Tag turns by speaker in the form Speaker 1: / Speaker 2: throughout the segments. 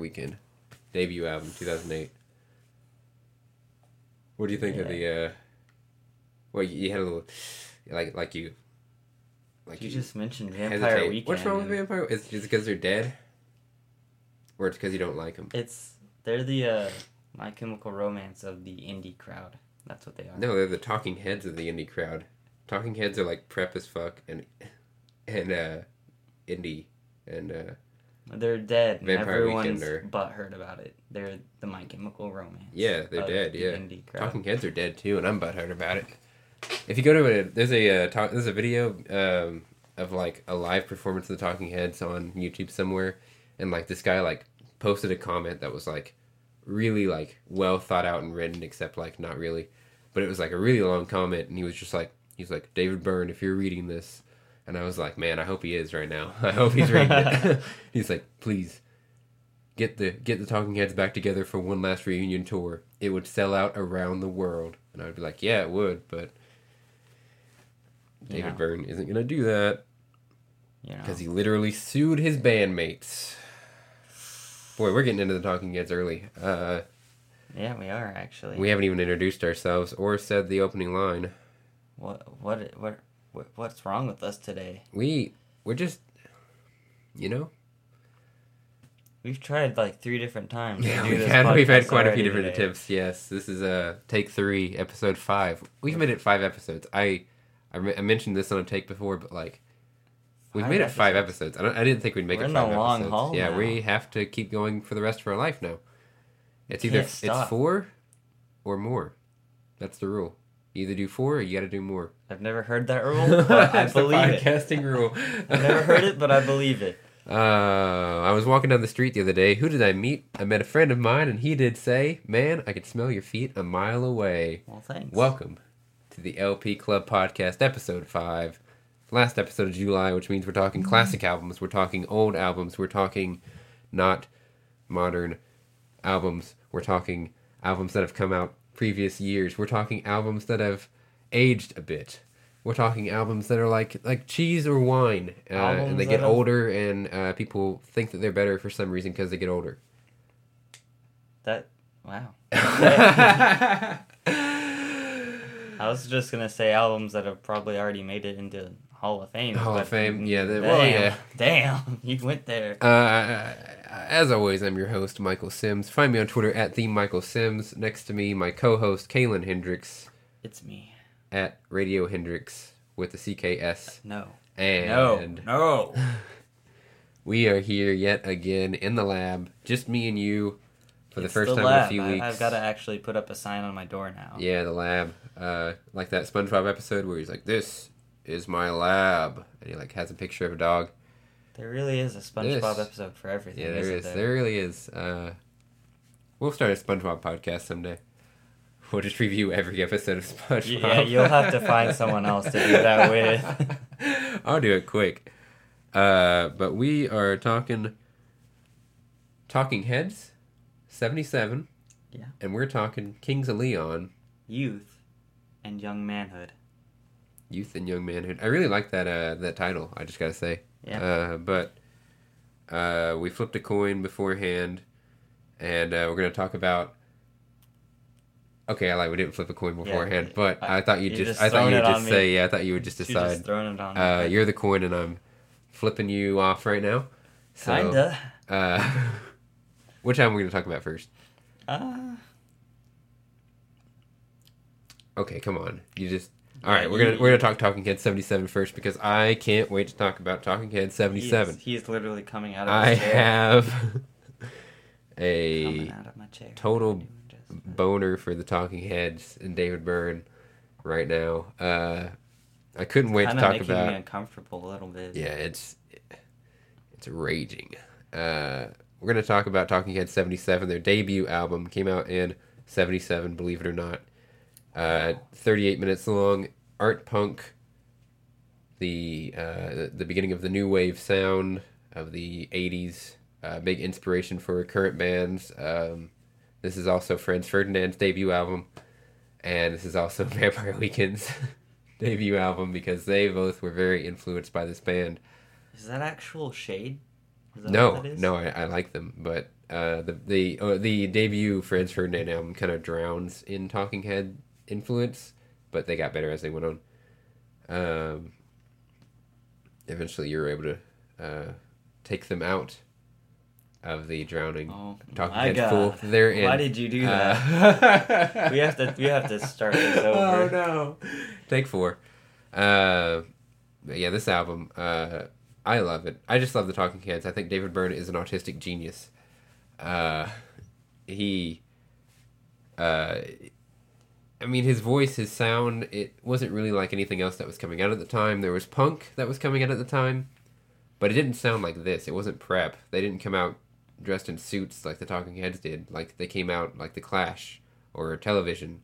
Speaker 1: Weekend debut album, two thousand eight. What do you think of the? uh Well, you had a little, like, like you, like
Speaker 2: You just mentioned Vampire
Speaker 1: hesitate.
Speaker 2: Weekend.
Speaker 1: What's wrong with Vampire? Is it because they're dead, or it's because you don't like them?
Speaker 2: It's they're the uh, My Chemical Romance of the indie crowd. That's what they are.
Speaker 1: No, they're the talking heads of the indie crowd. Talking heads are like prep as fuck and and uh indie and uh
Speaker 2: They're dead.
Speaker 1: Vampire
Speaker 2: Everyone's
Speaker 1: or-
Speaker 2: butthurt about it. They're the My Chemical Romance.
Speaker 1: yeah, they're dead. Yeah, talking heads are dead too, and I'm butthurt about it. If you go to a there's a uh, talk, there's a video um of like a live performance of the Talking Heads on YouTube somewhere, and like this guy like posted a comment that was like really like well thought out and written, except like not really, but it was like a really long comment, and he was just like he's like David Byrne, if you're reading this, and I was like, man, I hope he is right now. I hope he's reading it. he's like, please get the get the Talking Heads back together for one last reunion tour. It would sell out around the world, and I'd be like, yeah, it would, but. David
Speaker 2: Yeah.
Speaker 1: Byrne isn't gonna do that
Speaker 2: You know.
Speaker 1: because he literally sued his bandmates. Boy, we're getting into the Talking Heads early. Uh,
Speaker 2: Yeah, we are actually.
Speaker 1: we haven't even introduced ourselves or said the opening line.
Speaker 2: What what what what's wrong with us today?
Speaker 1: We we're just, you know,
Speaker 2: We've tried like three different times.
Speaker 1: yeah, we've had we've had quite a few different
Speaker 2: today.
Speaker 1: attempts. Yes, this is uh take three, episode five. We've made it five episodes. I I, I mentioned this on a take before, but like. We've
Speaker 2: Five
Speaker 1: made it five episodes. I, don't, I didn't think we'd make
Speaker 2: We're
Speaker 1: it
Speaker 2: in
Speaker 1: five
Speaker 2: long
Speaker 1: episodes.
Speaker 2: haul
Speaker 1: yeah,
Speaker 2: now.
Speaker 1: we have to keep going for the rest of our life now. It's either it's four or more. That's the rule. You either do four or you got to do more.
Speaker 2: I've never heard that rule, but I
Speaker 1: That's the
Speaker 2: believe it.
Speaker 1: podcasting rule.
Speaker 2: I've never heard it, but I believe it.
Speaker 1: Uh, I was walking down the street the other day. Who did I meet? I met a friend of mine, and he did say, "Man, I could smell your feet a mile away."
Speaker 2: Well, thanks.
Speaker 1: Welcome to the LP Club Podcast, episode five. Last episode of July, which means we're talking classic albums, we're talking old albums, we're talking not modern albums, we're talking albums that have come out previous years, we're talking albums that have aged a bit. We're talking albums that are like like cheese or wine, uh, and they get older, and uh, people think that they're better for some reason because they get older.
Speaker 2: that wow. I was just gonna say albums that have probably already made it into Hall of Fame.
Speaker 1: Hall of Fame, yeah, They,
Speaker 2: Damn,
Speaker 1: well, yeah.
Speaker 2: Damn, you went there.
Speaker 1: Uh, as always, I'm your host, Michael Sims. Find me on Twitter at the Michael Sims. Next to me, my co-host, Kaylin Hendricks
Speaker 2: It's me.
Speaker 1: At Radio Hendricks with the CKS.
Speaker 2: No.
Speaker 1: And
Speaker 2: no. No.
Speaker 1: we are here yet again in the lab, just me and you, for the
Speaker 2: It's
Speaker 1: first time
Speaker 2: lab.
Speaker 1: in a few
Speaker 2: I-
Speaker 1: weeks.
Speaker 2: I've got to actually put up a sign on my door now.
Speaker 1: Yeah, the lab. Uh, like that SpongeBob episode where he's like, "This is my lab," and he like has a picture of a dog.
Speaker 2: There really is a SpongeBob
Speaker 1: This-
Speaker 2: episode for everything.
Speaker 1: Yeah, there is.
Speaker 2: There?
Speaker 1: There really is. Uh, we'll start a SpongeBob podcast someday. We'll just review every episode of SpongeBob.
Speaker 2: Yeah, you'll have to find someone else to do that with.
Speaker 1: I'll do it quick. Uh, but we are talking Talking Heads, seventy-seven.
Speaker 2: Yeah.
Speaker 1: And we're talking Kings of Leon,
Speaker 2: Youth and young manhood.
Speaker 1: Youth and Young Manhood. I really like that uh, that title. I just gotta say.
Speaker 2: Yeah.
Speaker 1: Uh, but uh, we flipped a coin beforehand, and uh, we're gonna talk about. Okay, I like we didn't flip a coin beforehand, but I,
Speaker 2: I-
Speaker 1: thought you'd just, I thought you would just
Speaker 2: me.
Speaker 1: say yeah. I thought you would just
Speaker 2: You
Speaker 1: decide.
Speaker 2: just throwing it on. me.
Speaker 1: Uh, you're the coin, and I'm flipping you off right now. So,
Speaker 2: kinda.
Speaker 1: Uh, which album are we gonna talk about first?
Speaker 2: Uh,
Speaker 1: Okay, come on. You just all right. We're gonna we're gonna talk Talking Head 77 first because I can't wait to talk about Talking Head
Speaker 2: he is-
Speaker 1: 77.
Speaker 2: He is literally coming out of
Speaker 1: I
Speaker 2: chair.
Speaker 1: have a
Speaker 2: out of my chair.
Speaker 1: total boner for the Talking Heads and David Byrne right now. Uh, I couldn't wait to talk
Speaker 2: making
Speaker 1: about.
Speaker 2: me uncomfortable a little bit.
Speaker 1: Yeah, it's it's raging. Uh, we're gonna talk about Talking Heads '77. Their debut album came out in '77. Believe it or not, uh, 38 minutes long. Art punk. The uh, the beginning of the new wave sound of the '80s. Uh, big inspiration for current bands. Um, this is also Franz Ferdinand's debut album, and this is also Vampire Weekend's debut album because they both were very influenced by this band.
Speaker 2: Is that actual shade? Is that
Speaker 1: No,
Speaker 2: what that is?
Speaker 1: no, I, I like them, but uh, the the uh, the debut Franz Ferdinand album kind of drowns in Talking Head influence, but they got better as they went on. Um, eventually, you were able to uh, take them out of the drowning
Speaker 2: Oh
Speaker 1: Talking Head
Speaker 2: god!
Speaker 1: pool. They're in.
Speaker 2: Why did you do that?
Speaker 1: Uh,
Speaker 2: we have to. We have to start this over.
Speaker 1: Oh no! Take four. Uh, yeah, this album, uh, I love it. I just love the Talking Heads. I think David Byrne is an autistic genius. Uh, he, uh, I mean, his voice, his sound, it wasn't really like anything else that was coming out at the time. There was punk that was coming out at the time, but it didn't sound like this. It wasn't prep. They didn't come out dressed in suits like the Talking Heads did. Like they came out like the Clash or Television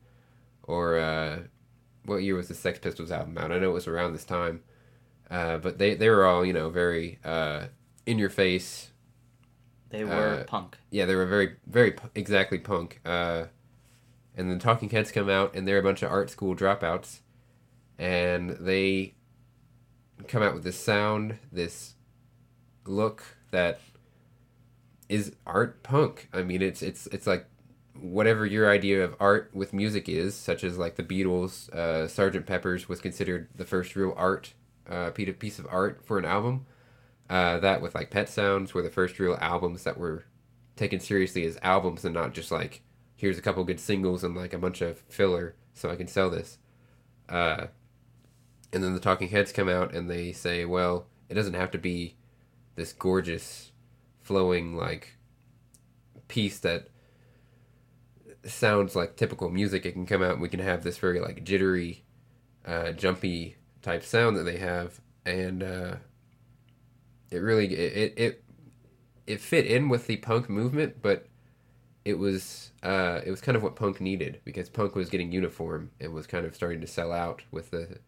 Speaker 1: or uh, what year was the Sex Pistols album out? I know it was around this time, uh, but they they were all you know very uh, in your face.
Speaker 2: They were
Speaker 1: Uh,
Speaker 2: punk.
Speaker 1: Yeah, they were very very exactly punk. Uh, and then Talking Heads come out, and they're a bunch of art school dropouts, and they come out with this sound, this look that is art punk. I mean, it's it's it's like whatever your idea of art with music is, such as like the Beatles, uh, Sergeant Pepper's was considered the first real art uh, piece of art for an album. Uh, that with like Pet Sounds were the first real albums that were taken seriously as albums and not just like here's a couple good singles and like a bunch of filler so I can sell this. Uh, and then the Talking Heads come out and they say, well, it doesn't have to be this gorgeous, flowing like piece that sounds like typical music. It can come out and we can have this very like jittery, uh, jumpy type sound that they have, and uh, it really it, it it it fit in with the punk movement, but it was uh, it was kind of what punk needed because punk was getting uniform and was kind of starting to sell out with the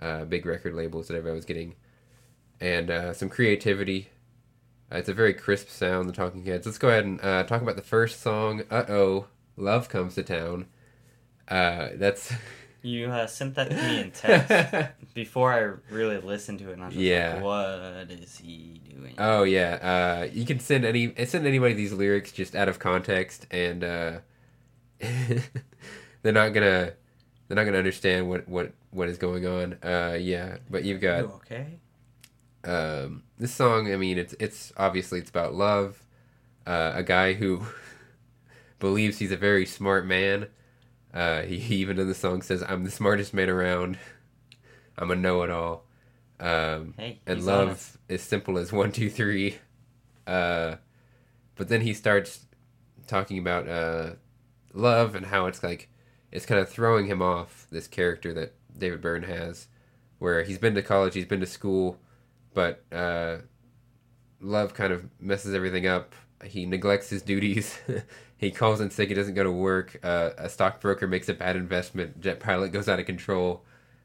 Speaker 1: uh, big record labels that everybody was getting, and uh, some creativity. Uh, it's a very crisp sound. The Talking Heads. Let's go ahead and uh, talk about the first song. Uh oh, love comes to town. Uh, that's
Speaker 2: You uh, sent that to me in text before I really listened to it, and I was just
Speaker 1: Yeah.
Speaker 2: like, "What is he doing?"
Speaker 1: Oh yeah, uh, you can send any send anybody these lyrics just out of context, and uh, they're not gonna they're not gonna understand what what what is going on. Uh, yeah, but you've got
Speaker 2: You okay?
Speaker 1: Um, this song. I mean, it's it's obviously it's about love. Uh, a guy who believes he's a very smart man. Uh, he, he even in the song says, "I'm the smartest man around. I'm a know-it-all." Um,
Speaker 2: Hey,
Speaker 1: and love
Speaker 2: honest.
Speaker 1: is simple as one, two, three. Uh, but then he starts talking about uh, love and how it's like it's kind of throwing him off this character that David Byrne has, where he's been to college, he's been to school, but uh, love kind of messes everything up. He neglects his duties. he calls in sick. He doesn't go to work. Uh, a stockbroker makes a bad investment. Jet pilot goes out of control.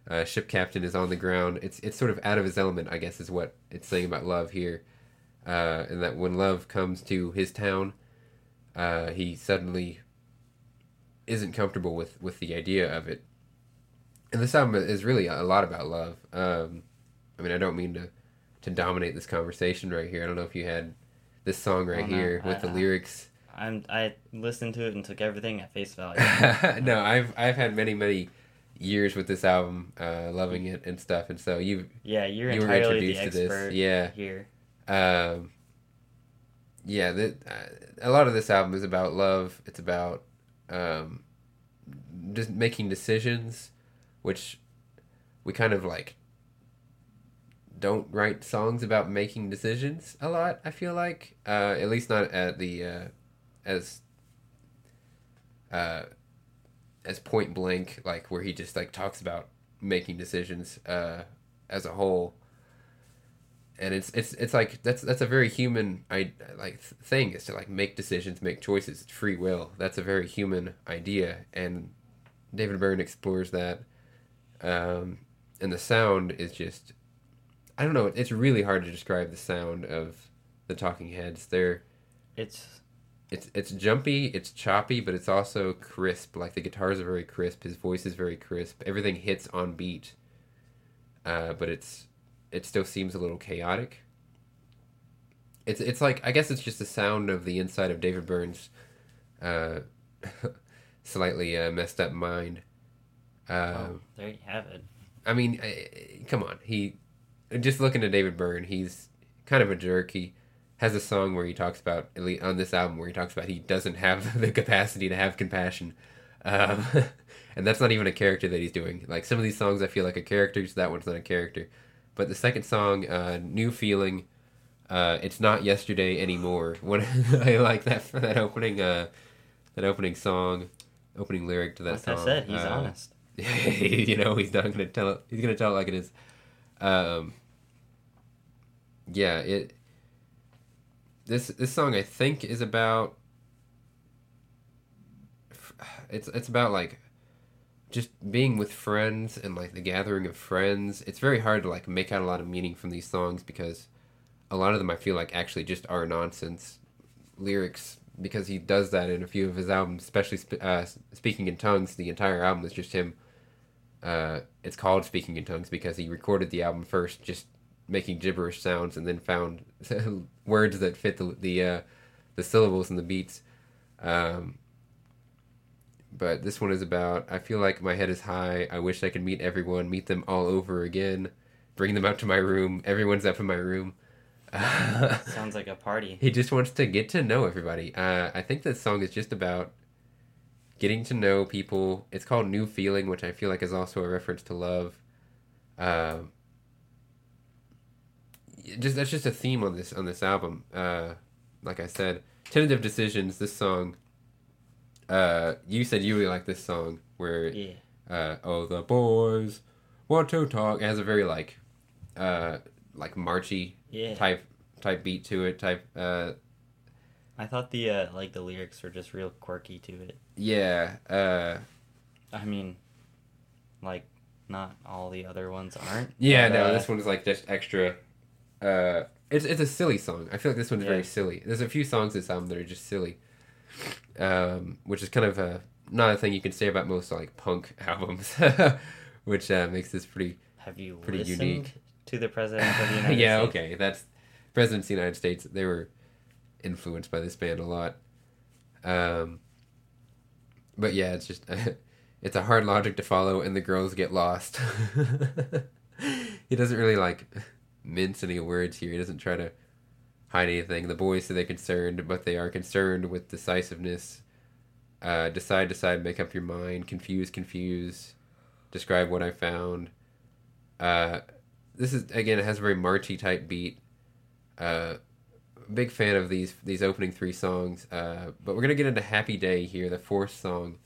Speaker 1: Uh, ship captain is on the ground. It's it's sort of out of his element, I guess, is what it's saying about love here. Uh, and that when love comes to his town, uh, he suddenly isn't comfortable with with the idea of it. And this album is really a lot about love. Um, I mean, I don't mean to to dominate this conversation right here. I don't know if you had this song right
Speaker 2: Oh, no.
Speaker 1: here with
Speaker 2: I-
Speaker 1: the
Speaker 2: I-
Speaker 1: lyrics.
Speaker 2: I'm. I listened to it and took everything at face value.
Speaker 1: no, I've I've had many many years with this album, uh, loving it and stuff, and so you
Speaker 2: yeah, you're
Speaker 1: You were
Speaker 2: entirely the
Speaker 1: introduced to this,
Speaker 2: expert.
Speaker 1: yeah.
Speaker 2: Here.
Speaker 1: um, yeah, the, uh, a lot of this album is about love. It's about um, just making decisions, which we kind of like don't write songs about making decisions a lot. I feel like, uh, at least not at the uh, as uh, as point blank, like where he just like talks about making decisions uh, as a whole and it's it's it's like that's that's a very human I like thing is to like make decisions, make choices. Free will. That's a very human idea, and David Byrne explores that. Um, and the sound is just, I don't know. It's really hard to describe the sound of the Talking Heads. They're
Speaker 2: It's
Speaker 1: it's it's jumpy, it's choppy, but it's also crisp. Like the guitars are very crisp. His voice is very crisp. Everything hits on beat. Uh, but it's it still seems a little chaotic. it's it's like I guess it's just the sound of the inside of David Byrne's uh, slightly uh, messed up mind. Uh,
Speaker 2: oh, there you have it.
Speaker 1: I mean, I, come on, he just looking at David Byrne, he's kind of a jerk. He has a song where he talks about at least on this album where he talks about he doesn't have the capacity to have compassion. Um, and that's not even a character that he's doing. Like some of these songs, I feel like a character, so that one's not a character. But the second song, uh, "New Feeling," uh, it's not yesterday anymore. When I like that for that opening, uh, that opening song, opening lyric to that
Speaker 2: Like
Speaker 1: song.
Speaker 2: I said, he's
Speaker 1: uh,
Speaker 2: honest.
Speaker 1: you know, he's not gonna tell it. He's gonna tell it like it is. Um, yeah, it. This this song I think is about. It's it's about like, just being with friends and like the gathering of friends. It's very hard to like make out a lot of meaning from these songs because, a lot of them I feel like actually just are nonsense lyrics because he does that in a few of his albums, especially sp- uh, speaking in tongues. The entire album is just him uh, it's called Speaking in Tongues because he recorded the album first, just making gibberish sounds, and then found words that fit the the uh, the syllables and the beats. Um, but this one is about I feel like my head is high. I wish I could meet everyone, meet them all over again, bring them out to my room. Everyone's up in my room.
Speaker 2: Sounds like a party.
Speaker 1: He just wants to get to know everybody. Uh, I think this song is just about getting to know people. It's called New Feeling, which I feel like is also a reference to love. Um, just that's just a theme on this on this album. Uh, like I said, tentative decisions. This song. Uh, you said you really like this song where
Speaker 2: Yeah.
Speaker 1: uh, oh the boys want to talk. It has a very like uh, like marchy
Speaker 2: Yeah.
Speaker 1: type type beat to it. Type uh,
Speaker 2: I thought the uh, like the lyrics were just real quirky to it.
Speaker 1: yeah. Uh,
Speaker 2: I mean, like not all the other ones aren't.
Speaker 1: Yeah,
Speaker 2: but,
Speaker 1: no,
Speaker 2: uh,
Speaker 1: this one is like just extra. Uh, it's it's a silly song. I feel like this one's very silly. There's a few songs this album that are just silly, um, which is kind of a not a thing you can say about most like punk albums, which uh, makes this pretty.
Speaker 2: Have you
Speaker 1: pretty
Speaker 2: listened
Speaker 1: unique.
Speaker 2: to the president of the United States?
Speaker 1: yeah, okay, that's presidents of the United States. They were influenced by this band a lot, um, but yeah, it's just it's a hard logic to follow, and the girls get lost. he doesn't really like mince any words here. He doesn't try to hide anything. The boys say they're concerned, but they are concerned with decisiveness. Uh, decide, decide, make up your mind. Confuse, confuse. Describe what I found. Uh, this is again it has a very marchy type beat. Uh, big fan of these these opening three songs. Uh, but we're gonna get into Happy Day here, the fourth song,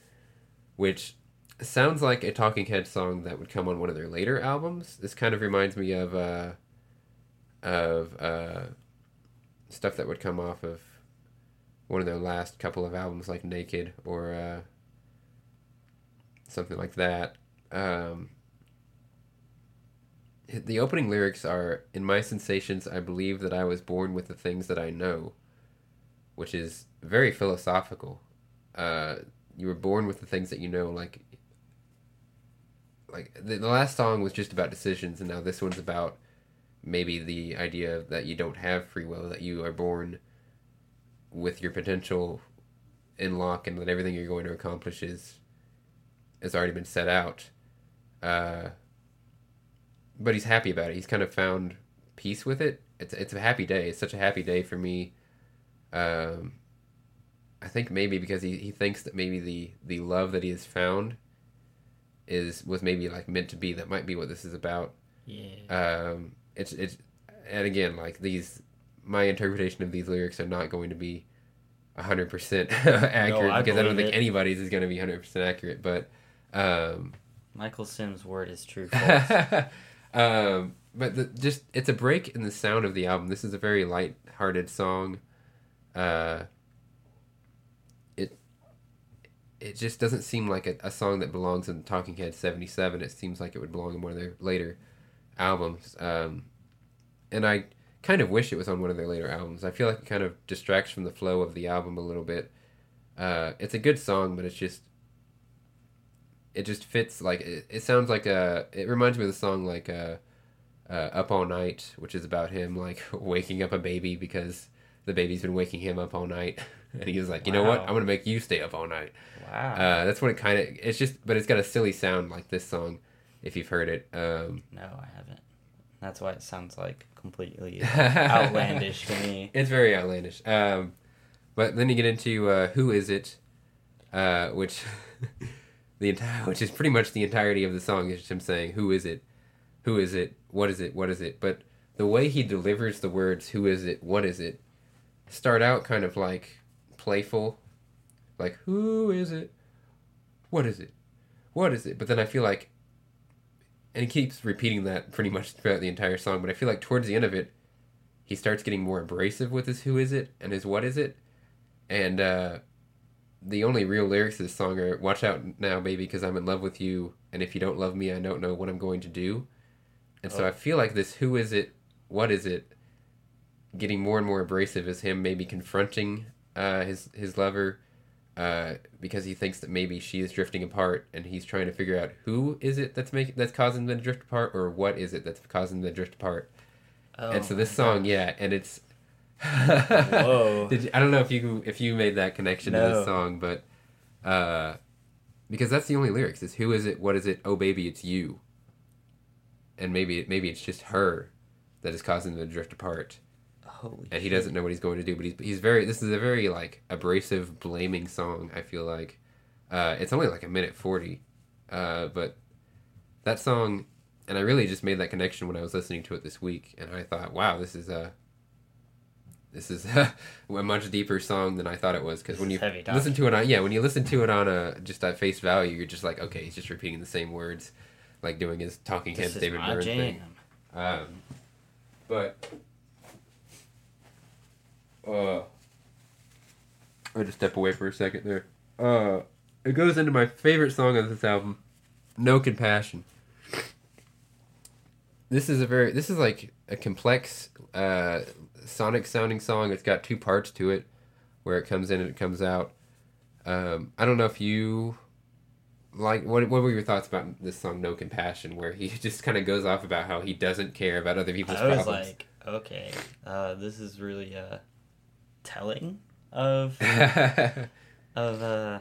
Speaker 1: which sounds like a Talking Head song that would come on one of their later albums. This kind of reminds me of uh, of uh, stuff that would come off of one of their last couple of albums, like Naked or uh, something like that. Um, the opening lyrics are in my sensations i believe that i was born with the things that i know which is very philosophical uh, you were born with the things that you know like like the, the last song was just about decisions and now this one's about maybe the idea that you don't have free will that you are born with your potential in lock and that everything you're going to accomplish is has already been set out uh, but he's happy about it. He's kind of found peace with it. It's it's a happy day. It's such a happy day for me. Um, I think maybe because he, he thinks that maybe the the love that he has found is was maybe like meant to be. That might be what this is about.
Speaker 2: Yeah.
Speaker 1: Um, it's it's and again like these my interpretation of these lyrics are not going to be hundred percent accurate
Speaker 2: I
Speaker 1: because I don't think
Speaker 2: it.
Speaker 1: anybody's is going to be hundred percent accurate. But um,
Speaker 2: Michael Sims' word is true.
Speaker 1: um, but the, just it's a break in the sound of the album. This is a very light-hearted song. Uh, it it just doesn't seem like a, a song that belongs in Talking Heads '77. It seems like it would belong in one of their later albums. Um, and I kind of wish it was on one of their later albums. I feel like it kind of distracts from the flow of the album a little bit. Uh, it's a good song, but it's just it just fits like it, it sounds like a it reminds me of the song like uh, uh up all night which is about him like waking up a baby because the baby's been waking him up all night, and he was like, you know what, I'm gonna make you stay up all night.
Speaker 2: Wow.
Speaker 1: Uh, that's what it kind of. It's just, but it's got a silly sound like this song, if you've heard it. Um,
Speaker 2: no, I haven't. That's why it sounds like completely outlandish to me.
Speaker 1: It's very outlandish. Um, but then you get into uh, who is it, uh, which the entire, which is pretty much the entirety of the song is just him saying who is it, who is it, what is it, what is it. But the way he delivers the words who is it, what is it, start out kind of like playful, like who is it, what is it, what is it. But then I feel like, and he keeps repeating that pretty much throughout the entire song. But I feel like towards the end of it he starts getting more abrasive with his who is it and his what is it and uh the only real lyrics to this song are watch out now baby because i'm in love with you and if you don't love me i don't know what i'm going to do and so
Speaker 2: Oh.
Speaker 1: i feel like this who is it what is it getting more and more abrasive is him maybe confronting uh his his lover uh because he thinks that maybe she is drifting apart and he's trying to figure out who is it that's making that's causing them to drift apart or what is it that's causing them to drift apart
Speaker 2: Oh,
Speaker 1: and so this song, yeah, and it's.
Speaker 2: Whoa.
Speaker 1: Did you, I don't know if you if you made that connection to this song, but uh, because that's the only lyrics is who is it, what is it, oh baby, it's you. And maybe maybe it's just her that is causing them to drift apart,
Speaker 2: Holy
Speaker 1: and he
Speaker 2: shit.
Speaker 1: doesn't know what he's going to do. But he's he's very. This is a very like abrasive, blaming song. I feel like uh, it's only like a minute forty, uh, but that song and I really just made that connection when I was listening to it this week, and I thought, wow, this is a this is a, much deeper song than I thought it was. Because
Speaker 2: This
Speaker 1: when
Speaker 2: is
Speaker 1: you
Speaker 2: heavy talk.
Speaker 1: listen to it on yeah, when you listen to it on a just at face value, you're just like, okay, he's just repeating the same words, like doing his Talking
Speaker 2: This
Speaker 1: Heads David
Speaker 2: my
Speaker 1: Byrne thing. Um, but uh, I just step away for a second there. Uh, it goes into my favorite song of this album, "No Compassion." This is a very this is like a complex uh, sonic sounding song. It's got two parts to it, where it comes in and it comes out. Um, I don't know if you like what what were your thoughts about this song "No Compassion," where he just kind of goes off about how he doesn't care about other people's
Speaker 2: I was
Speaker 1: problems.
Speaker 2: like, okay, uh, this is really uh, telling of of uh,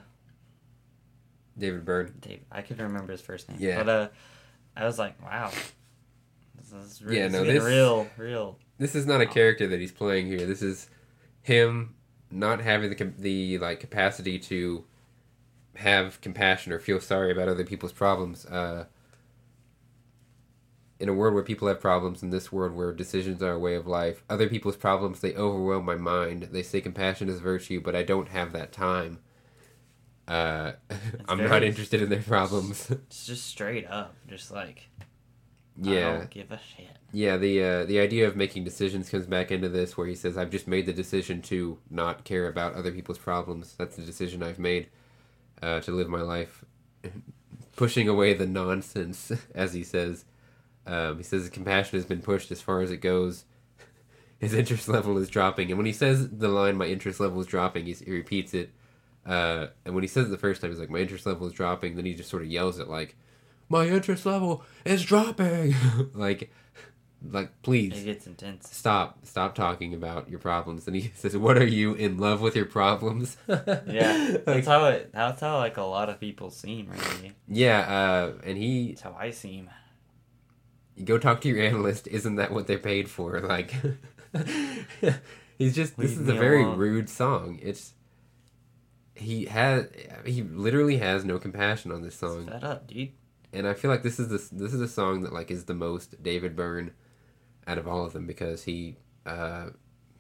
Speaker 1: David Byrne.
Speaker 2: Dave. I could remember his first name.
Speaker 1: Yeah.
Speaker 2: But uh, I was like, wow, this is really,
Speaker 1: Yeah, no, this-
Speaker 2: real, real.
Speaker 1: This is not a character that he's playing here. This is him not having the the like capacity to have compassion or feel sorry about other people's problems. Uh, in a world where people have problems, in this world where decisions are a way of life, other people's problems they overwhelm my mind. They say compassion is virtue, but I don't have that time. Uh, I'm not interested in their problems.
Speaker 2: It's just straight up, just like I
Speaker 1: yeah,
Speaker 2: don't give a shit.
Speaker 1: Yeah, the uh, the idea of making decisions comes back into this, where he says, "I've just made the decision to not care about other people's problems. That's the decision I've made uh, to live my life, pushing away the nonsense." As he says, um, he says, his "Compassion has been pushed as far as it goes. His interest level is dropping." And when he says the line, "My interest level is dropping," he's, he repeats it. Uh, and when he says it the first time, he's like, "My interest level is dropping." Then he just sort of yells it like, "My interest level is dropping!" like, like please
Speaker 2: It gets intense.
Speaker 1: stop stop talking about your problems and he says what are you in love with your problems
Speaker 2: Yeah,
Speaker 1: like,
Speaker 2: that's how it. That's how like a lot of people seem. Really,
Speaker 1: yeah uh and he
Speaker 2: that's how I seem.
Speaker 1: You go talk to your analyst isn't that what they're paid for? Like he's just this is a very
Speaker 2: alone.
Speaker 1: rude song. It's he has he literally has no compassion on this song.
Speaker 2: Fed up, dude.
Speaker 1: and I feel like this is this this is a song that like is the most David Byrne out of all of them because he uh,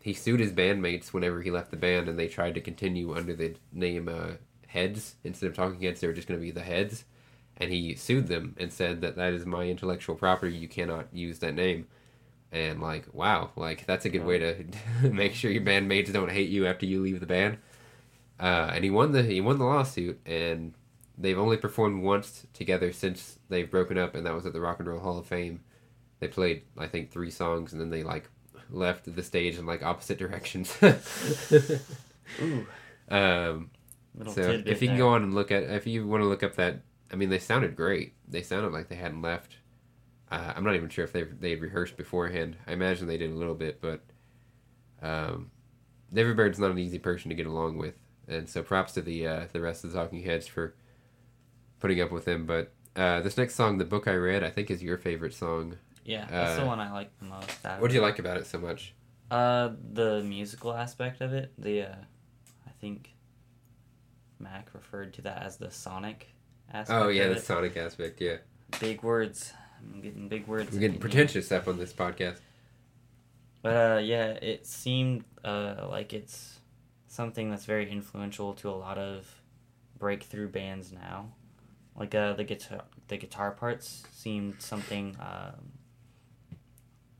Speaker 1: he sued his bandmates whenever he left the band and they tried to continue under the name uh, Heads instead of Talking Heads. They were just going to be the Heads and he sued them and said that that is my intellectual property you cannot use that name and like wow like that's a good way to make sure your bandmates don't hate you after you leave the band uh, and he won the he won the lawsuit and they've only performed once together since they've broken up, and that was at the Rock and Roll Hall of Fame. They played, I think, three songs, and then they like left the stage in like opposite directions.
Speaker 2: Ooh,
Speaker 1: um, so if you can
Speaker 2: there.
Speaker 1: go on and look at, if you want to look up that, I mean, they sounded great. They sounded like they hadn't left. Uh, I'm not even sure if they they had rehearsed beforehand. I imagine they did a little bit, but um, David Byrne's not an easy person to get along with, and so props to the uh, the rest of the Talking Heads for putting up with him. But uh, this next song, "The Book I Read," I think is your favorite song.
Speaker 2: Yeah, that's the
Speaker 1: Uh,
Speaker 2: one I like the most.
Speaker 1: What do you like about it so much?
Speaker 2: Uh, the musical aspect of it. The uh, I think Mac referred to that as the sonic aspect.
Speaker 1: Oh yeah, the sonic aspect. Yeah,
Speaker 2: big words. I'm getting big words.
Speaker 1: we're getting pretentious stuff on this podcast.
Speaker 2: But uh, yeah, it seemed uh, like it's something that's very influential to a lot of breakthrough bands now. Like uh, the guitar, the guitar parts seemed something, um,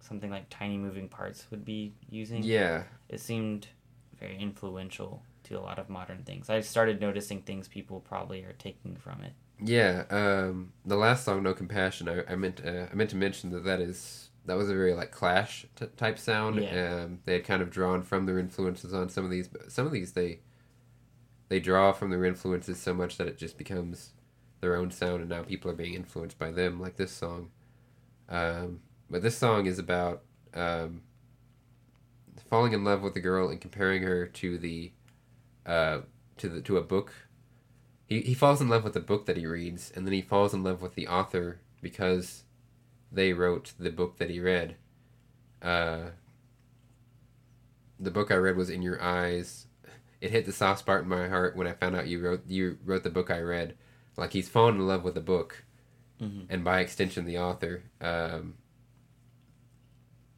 Speaker 2: something like Tiny Moving Parts would be using.
Speaker 1: Yeah,
Speaker 2: It seemed very influential to a lot of modern things. I started noticing things people probably are taking from it.
Speaker 1: yeah. Um, the last song, "No Compassion," I, I meant uh, I meant to mention that that is that was a very like Clash t- type sound.
Speaker 2: Yeah.
Speaker 1: Um, they had kind of drawn from their influences on some of these. But some of these they they draw from their influences so much that it just becomes their own sound, and now people are being influenced by them, like this song. Um, but this song is about um, falling in love with a girl and comparing her to the uh, to the to a book. He he falls in love with the book that he reads, and then he falls in love with the author because they wrote the book that he read. Uh, the book I read was in your eyes. It hit the soft spot in my heart when I found out you wrote you wrote the book I read. Like he's fallen in love with the book,
Speaker 2: Mhm.
Speaker 1: and by extension the author. Um,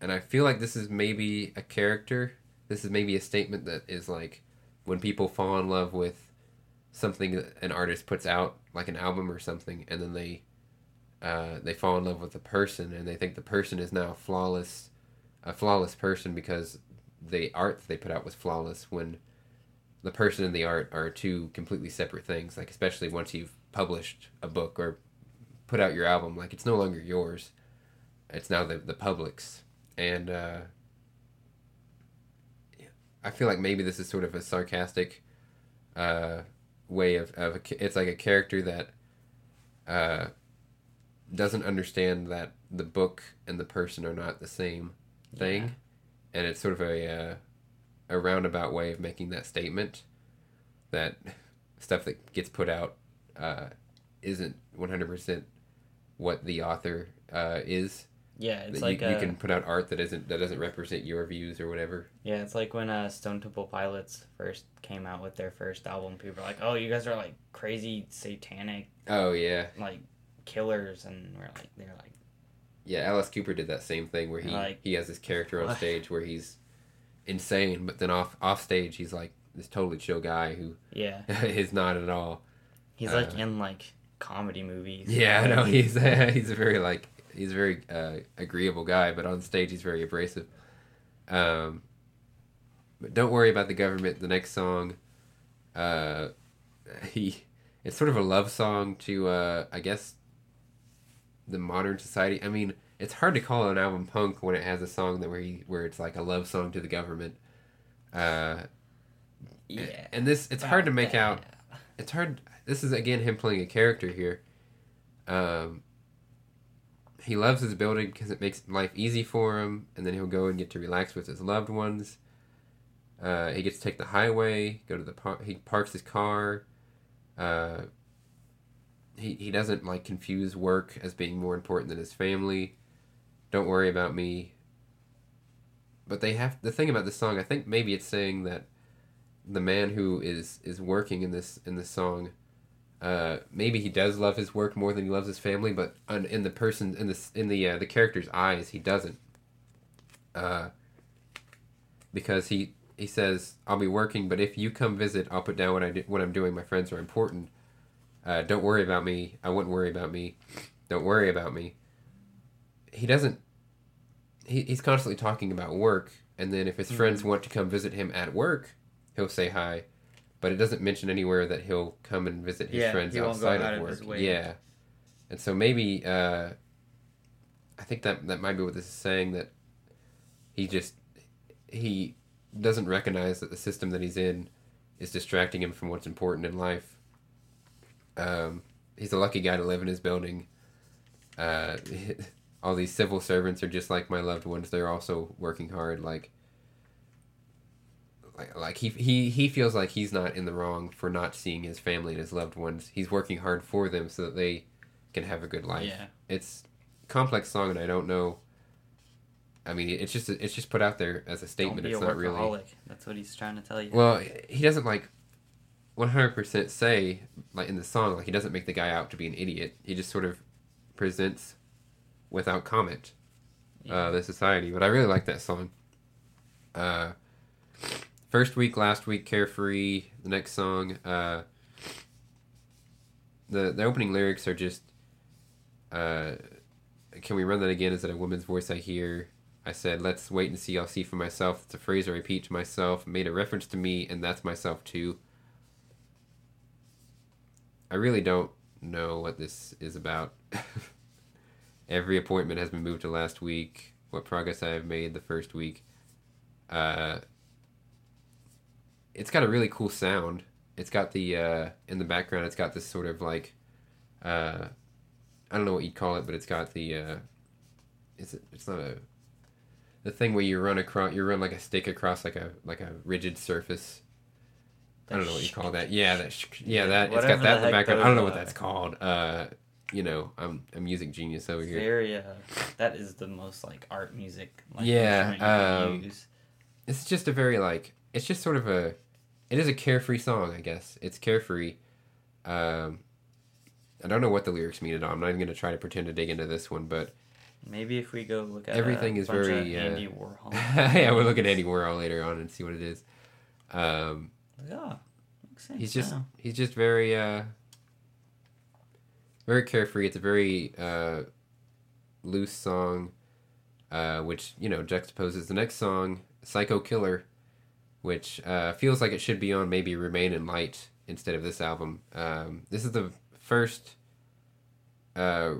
Speaker 1: and I feel like this is maybe a character. This is maybe a statement that is like when people fall in love with something that an artist puts out, like an album or something, and then they uh, they fall in love with the person, and they think the person is now flawless, a flawless person because the art that they put out was flawless. When the person and the art are two completely separate things. Like especially once you've published a book or put out your album, like it's no longer yours. It's now the the public's, and uh, I feel like maybe this is sort of a sarcastic uh, way of, of a, it's like a character that uh, doesn't understand that the book and the person are not the same thing,
Speaker 2: Yeah.
Speaker 1: and it's sort of a uh, a roundabout way of making that statement that stuff that gets put out uh, isn't one hundred percent what the author uh, is.
Speaker 2: Yeah, it's like
Speaker 1: you,
Speaker 2: uh,
Speaker 1: you can put out art that isn't that doesn't represent your views or whatever.
Speaker 2: yeah, it's like when uh, Stone Temple Pilots first came out with their first album. People were like, "Oh, you guys are like crazy satanic
Speaker 1: Oh yeah,
Speaker 2: like killers," and we're like, they're like,
Speaker 1: yeah. Alice Cooper did that same thing where he
Speaker 2: Like-
Speaker 1: he has this character on stage where he's insane, but then off off stage he's like this totally chill guy who
Speaker 2: yeah,
Speaker 1: is not at all.
Speaker 2: he's like
Speaker 1: Uh,
Speaker 2: in like comedy movies.
Speaker 1: Yeah, I
Speaker 2: Like,
Speaker 1: know he's he's a very like he's a very uh, agreeable guy, but on stage he's very abrasive. Um, but don't worry about the government. The next song, uh, he it's sort of a love song to uh, I guess the modern society. I mean, it's hard to call an album punk when it has a song that where he where it's like a love song to the government. Uh,
Speaker 2: yeah.
Speaker 1: and this it's hard to make
Speaker 2: Yeah.
Speaker 1: out it's hard this is again him playing a character here um he loves his building because it makes life easy for him and then he'll go and get to relax with his loved ones. Uh, he gets to take the highway go to the he parks his car. Uh, he, he doesn't like confuse work as being more important than his family. Don't worry about me. But they have the thing about this song i think maybe it's saying that the man who is is working in this in this song uh maybe he does love his work more than he loves his family but on, in the person in this in the uh, the character's eyes he doesn't. Uh because he he says i'll be working but if you come visit i'll put down what i do, what i'm doing. My friends are important. Uh don't worry about me. I wouldn't worry about me. Don't worry about me. He doesn't he, he's constantly talking about work and then if his friends want to come visit him at work he'll say hi, but it doesn't mention anywhere that he'll come and visit his
Speaker 2: Yeah,
Speaker 1: friends
Speaker 2: he won't go
Speaker 1: outside
Speaker 2: out
Speaker 1: of
Speaker 2: of
Speaker 1: work.
Speaker 2: his way.
Speaker 1: Yeah, and so maybe uh, I think that that might be what this is saying that he just he doesn't recognize that the system that he's in is distracting him from what's important in life. Um, he's a lucky guy to live in his building. Uh, all these civil servants are just like my loved ones. They're also working hard. Like like like he he he feels like he's not in the wrong for not seeing his family and his loved ones. He's working hard for them so that they can have a good life.
Speaker 2: Yeah.
Speaker 1: It's a complex song, and I don't know. I mean, it's just it's just put out there as a statement. It's
Speaker 2: a
Speaker 1: not really.
Speaker 2: That's what he's trying to tell you.
Speaker 1: Well, he doesn't like 100% say like in the song like he doesn't make the guy out to be an idiot. He just sort of presents without comment uh, the society. But I really like that song. Uh, first week, last week, carefree. The next song, uh, the the opening lyrics are just. Uh, can we run that again? Is it a woman's voice I hear? I said, "Let's wait and see. I'll see for myself." It's a phrase I repeat to myself. Made a reference to me, and that's myself too. I really don't know what this is about. Every appointment has been moved to last week. What progress I have made the first week. Uh, it's got a really cool sound. It's got the uh, in the background. It's got this sort of like, uh, I don't know what you'd call it, but it's got the. Uh, it's it's not a. The thing where you run across, you run like a stick across like a like a rigid surface. I don't know what you call that. Yeah, that. Sh- yeah, that. It's got that in the background. I don't know what that's called. Uh, you know, I'm a music genius over here.
Speaker 2: Very, uh, that is the most like art music. Like,
Speaker 1: Yeah,
Speaker 2: instrument you can
Speaker 1: um,
Speaker 2: use.
Speaker 1: it's just a very like it's just sort of a it is a carefree song i guess. It's carefree. Um i don't know what the lyrics mean at all. I'm not even going to try to pretend to dig into this one but
Speaker 2: Maybe if we go look at
Speaker 1: everything is very,
Speaker 2: of
Speaker 1: uh,
Speaker 2: Andy Warhol.
Speaker 1: yeah we'll look at andy warhol later on and see what it is. Um
Speaker 2: yeah, makes sense.
Speaker 1: he's just he's just very uh very carefree. It's a very uh loose song uh which you know juxtaposes the next song psycho killer which uh feels like it should be on maybe remain in light instead of this album um this is the first uh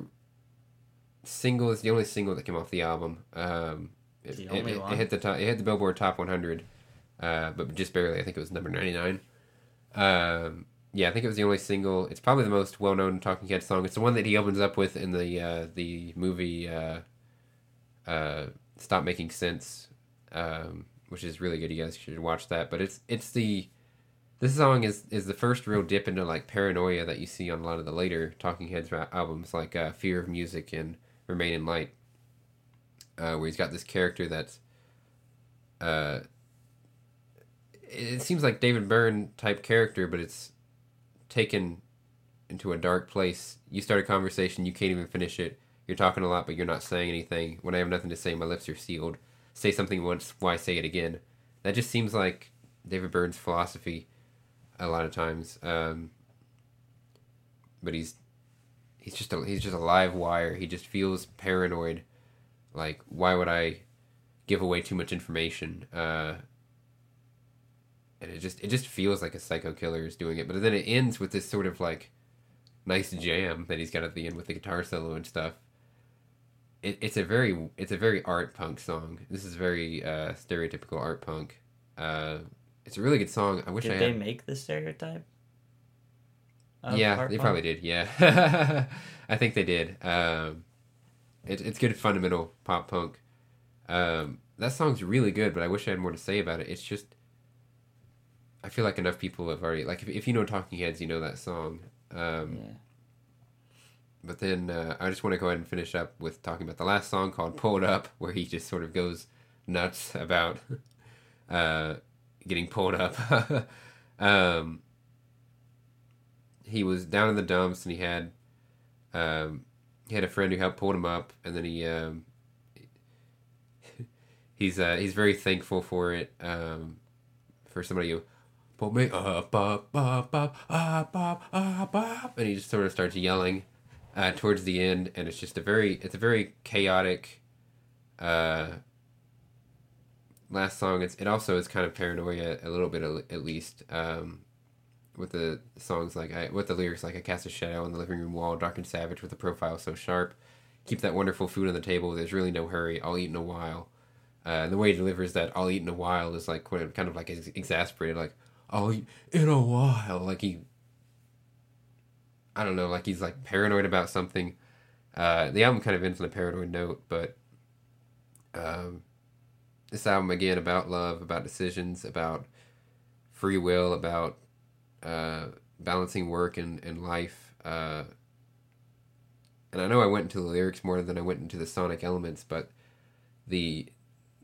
Speaker 1: single it's the only single that came off the album um it,
Speaker 2: The only
Speaker 1: it-
Speaker 2: one?
Speaker 1: it hit the top it hit the billboard top 100 uh but just barely i think it was number 99 um, yeah, I think it was the only single. It's probably the most well-known Talking Head song. It's the one that he opens up with in the uh, the movie uh, uh, "Stop Making Sense," um, which is really good. You guys should watch that. But it's it's the this song is is the first real dip into like paranoia that you see on a lot of the later Talking Heads albums, like uh, "Fear of Music" and "Remain in Light," uh, where he's got this character that's uh, it seems like David Byrne type character, but it's taken into a dark place. You start a conversation, you can't even finish it. You're talking a lot, but you're not saying anything. When I have nothing to say, my lips are sealed. Say something once, why say it again? That just seems like David Byrne's philosophy a lot of times. Um, but he's he's just a, he's just a live wire. He just feels paranoid. Like, why would I give away too much information? Uh, and it just it just feels like a psycho killer is doing it. But then it ends with this sort of like nice jam that he's got at the end with the guitar solo and stuff. It, it's a very it's a very art punk song. This is very uh, stereotypical art punk. Uh, it's a really good song. I wish
Speaker 2: Did
Speaker 1: I
Speaker 2: they
Speaker 1: had.
Speaker 2: make the stereotype?
Speaker 1: yeah, they
Speaker 2: punk?
Speaker 1: probably did. Yeah, I think they did. Um, it, it's good fundamental pop punk. Um, that song's really good, but I wish I had more to say about it. It's just, I feel like enough people have already like if, if you know Talking Heads, you know that song. Um,
Speaker 2: Yeah.
Speaker 1: But then uh, I just want to go ahead and finish up with talking about the last song called "Pulled Up," where he just sort of goes nuts about uh, getting pulled up. um, he was down in the dumps, and he had um, he had a friend who helped pull him up, and then he um, he's uh, he's very thankful for it um, for somebody who pull me up, up, up, up, up, up, up, up, and he just sort of starts yelling uh, towards the end, and it's just a very it's a very chaotic uh, last song. It's it also is kind of paranoia a little bit at least um, with the songs like I, with the lyrics like I cast a shadow on the living room wall, dark and savage with a profile so sharp. Keep that wonderful food on the table. There's really no hurry. I'll eat in a while. Uh, and the way he delivers that "I'll eat in a while" is like kind of like ex- exasperated, like "I'll eat in a while." Like he, I don't know, like he's like paranoid about something. Uh, the album kind of ends on a paranoid note, but um, this album again about love, about decisions, about free will, about uh, balancing work and and life. Uh, and I know I went into the lyrics more than I went into the sonic elements, but the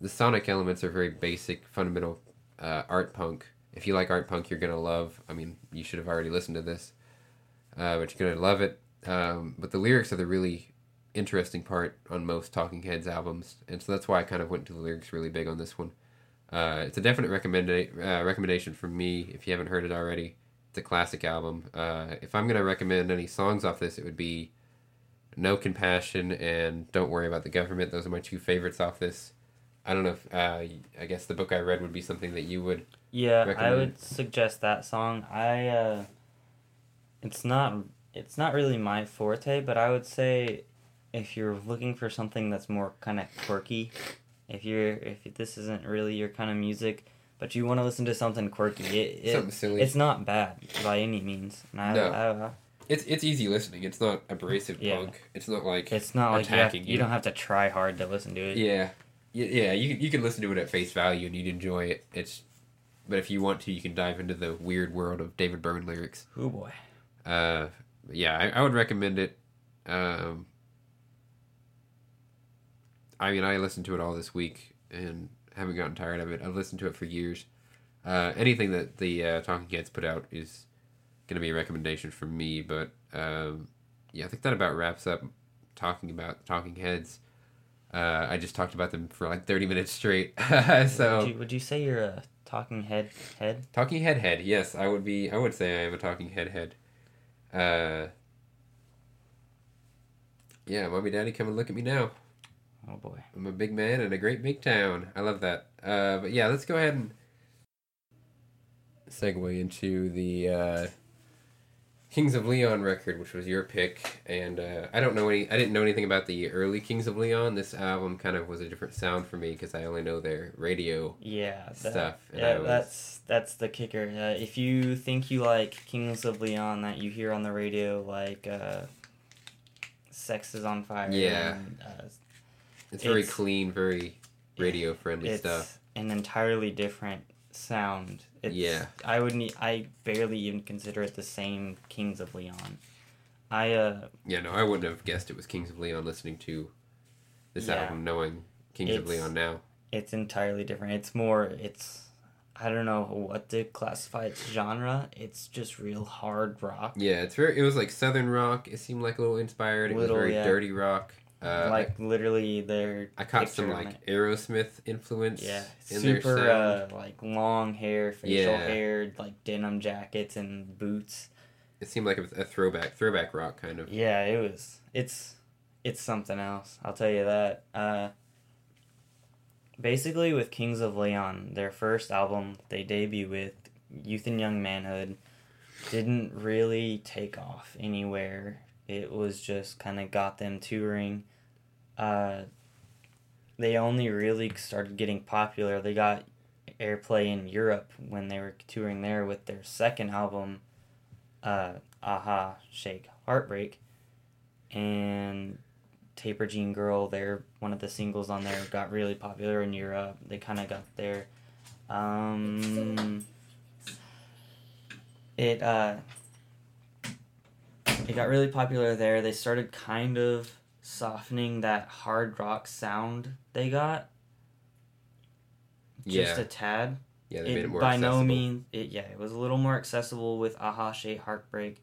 Speaker 1: the sonic elements are very basic, fundamental uh, art punk. If you like art punk, you're gonna love. I mean, you should have already listened to this, uh, but you're gonna love it. Um, but the lyrics are the really interesting part on most Talking Heads albums, and so that's why I kind of went to the lyrics really big on this one. Uh, it's a definite recommenda- uh, recommendation from me if you haven't heard it already. It's a classic album. Uh, if I'm gonna recommend any songs off this, it would be No Compassion and Don't Worry About the Government. Those are my two favorites off this. I don't know if uh, I guess the book I read would be something that you would.
Speaker 2: Yeah, I would suggest that song. I uh it's not it's not really my forte, but I would say if you're looking for something that's more kind of quirky, if you're if this isn't really your kind of music, but you want to listen to something quirky, it, it
Speaker 1: Something silly.
Speaker 2: it's not bad by any means. I,
Speaker 1: No.
Speaker 2: I, I,
Speaker 1: It's it's easy listening. It's not abrasive
Speaker 2: Yeah.
Speaker 1: punk. It's not like
Speaker 2: it's not like you, have,
Speaker 1: Attacking
Speaker 2: you
Speaker 1: you.
Speaker 2: don't have to try hard to listen to it.
Speaker 1: yeah, yeah, yeah. You you can listen to it at face value and you'd enjoy it. It's but if you want to, you can dive into the weird world of David Byrne lyrics.
Speaker 2: Oh boy.
Speaker 1: Uh, yeah, I, I would recommend it. Um, I mean, I listened to it all this week and haven't gotten tired of it. I've listened to it for years. Uh, anything that the uh, Talking Heads put out is going to be a recommendation from me. But um, yeah, I think that about wraps up talking about Talking Heads. Uh, I just talked about them for like 30 minutes straight. so
Speaker 2: would you, would you say you're a talking head head?
Speaker 1: Talking head head, yes, I would be. I would say I am a talking head head. Uh, yeah, mommy, daddy, come and look at me now.
Speaker 2: Oh boy.
Speaker 1: I'm a big man in a great big town. I love that. Uh, but yeah, let's go ahead and segue into the uh, Kings of Leon record, which was your pick. And uh, I don't know any. I didn't know anything about the early Kings of Leon. This album kind of was a different sound for me because I only know their radio.
Speaker 2: Yeah, that,
Speaker 1: stuff,
Speaker 2: Yeah,
Speaker 1: was-
Speaker 2: that's that's the kicker. Uh, if you think you like Kings of Leon that you hear on the radio, like uh, "Sex Is on Fire,"
Speaker 1: Yeah.
Speaker 2: and, uh,
Speaker 1: It's very
Speaker 2: It's-
Speaker 1: clean, very radio friendly stuff.
Speaker 2: an entirely different sound. It's,
Speaker 1: Yeah.
Speaker 2: I would need. I barely even consider it the same Kings of Leon. I uh,
Speaker 1: Yeah, no, I wouldn't have guessed it was Kings of Leon listening to this
Speaker 2: Yeah.
Speaker 1: album, knowing Kings of Leon now.
Speaker 2: it's entirely different. It's more. It's. I don't know what to classify its genre. It's just real hard rock.
Speaker 1: Yeah, it's very. It was like southern rock. It seemed like a little inspired. It was very
Speaker 2: yeah.
Speaker 1: dirty rock. Uh,
Speaker 2: like literally their
Speaker 1: I, caught some like
Speaker 2: it.
Speaker 1: Aerosmith influence.
Speaker 2: yeah
Speaker 1: in their
Speaker 2: super uh, like long hair facial
Speaker 1: Yeah.
Speaker 2: hair like denim jackets and boots
Speaker 1: It seemed like a, a throwback, throwback rock kind of.
Speaker 2: yeah it was it's it's something else i'll tell you that uh basically with kings of leon their first album they debut with youth and young manhood didn't really take off anywhere it was just kind of got them touring uh they only really started getting popular they got airplay in europe when they were touring there with their second album uh aha shake heartbreak and Taper Jean Girl, they're one of the singles on there, got really popular in Europe. They kind of got there. um, it uh, it got really popular there. They started kind of softening that hard rock sound they got, just
Speaker 1: Yeah,
Speaker 2: a tad?
Speaker 1: Yeah, they
Speaker 2: it,
Speaker 1: made it more
Speaker 2: by
Speaker 1: accessible.
Speaker 2: no means it yeah it was a little more accessible with aha shake heartbreak.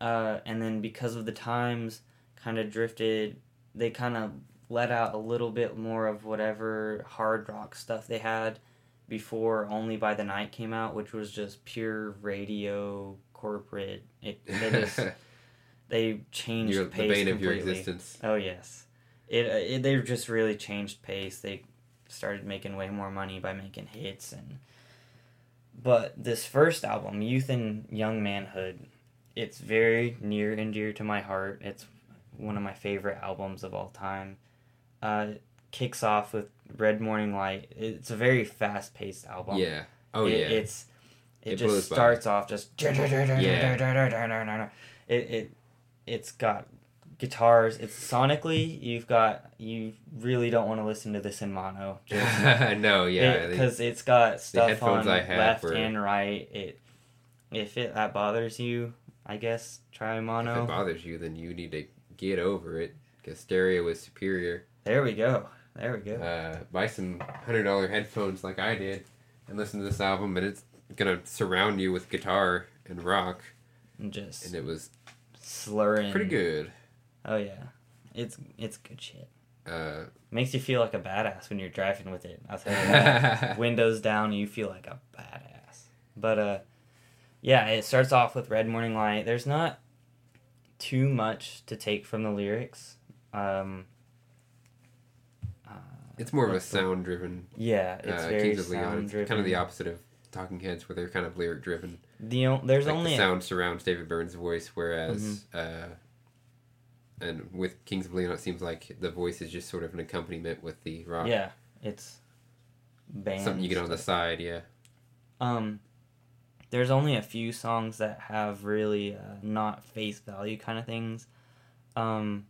Speaker 2: Uh, and then because of the times kind of drifted they kind of let out a little bit more of whatever hard rock stuff they had before only by the night came out which was just pure radio corporate it they just they changed
Speaker 1: You're the
Speaker 2: pace
Speaker 1: bane of your
Speaker 2: completely.
Speaker 1: existence.
Speaker 2: Oh yes, it, it they've just really changed pace. They started making way more money by making hits and. But this first album, Youth and Young Manhood, it's very near and dear to my heart. It's one of my favorite albums of all time. Uh, it kicks off with Red Morning Light. It's a very fast paced album.
Speaker 1: Yeah. Oh
Speaker 2: It-
Speaker 1: yeah.
Speaker 2: It's it,
Speaker 1: It
Speaker 2: just
Speaker 1: blows by.
Speaker 2: starts off just it it it's got guitars. It's sonically, you've got you really don't want to listen to this in mono. Just
Speaker 1: no, yeah,
Speaker 2: because it's got stuff on left
Speaker 1: were-
Speaker 2: and right. It if it that bothers you, I guess try mono.
Speaker 1: if it bothers you, then you need to get over it because stereo is superior.
Speaker 2: There we go. There we go.
Speaker 1: Uh, buy some hundred dollar headphones like I did, and listen to this album, and it's gonna surround you with guitar and rock,
Speaker 2: And just
Speaker 1: and it was
Speaker 2: slurring.
Speaker 1: pretty good.
Speaker 2: Oh yeah, it's it's good shit.
Speaker 1: Uh,
Speaker 2: Makes you feel like a badass when you're driving with it. I'll tell you. Windows down, you feel like a badass. But uh, yeah, it starts off with Red Morning Light. There's not too much to take from the lyrics. Um, uh,
Speaker 1: it's more of a sound driven.
Speaker 2: yeah, it's
Speaker 1: Uh,
Speaker 2: very
Speaker 1: Kings of Leon.
Speaker 2: sound
Speaker 1: It's
Speaker 2: driven.
Speaker 1: kind of the opposite of Talking Heads, where they're kind of lyric driven.
Speaker 2: The o- there's
Speaker 1: like
Speaker 2: only
Speaker 1: the sound surrounds David Byrne's voice, whereas
Speaker 2: Mm-hmm.
Speaker 1: uh, and with Kings of Leon, it seems like the voice is just sort of an accompaniment with the rock.
Speaker 2: yeah, it's band
Speaker 1: something you get on the side. Yeah,
Speaker 2: Um, there's only a few songs that have really uh, not face value kind of things. Um,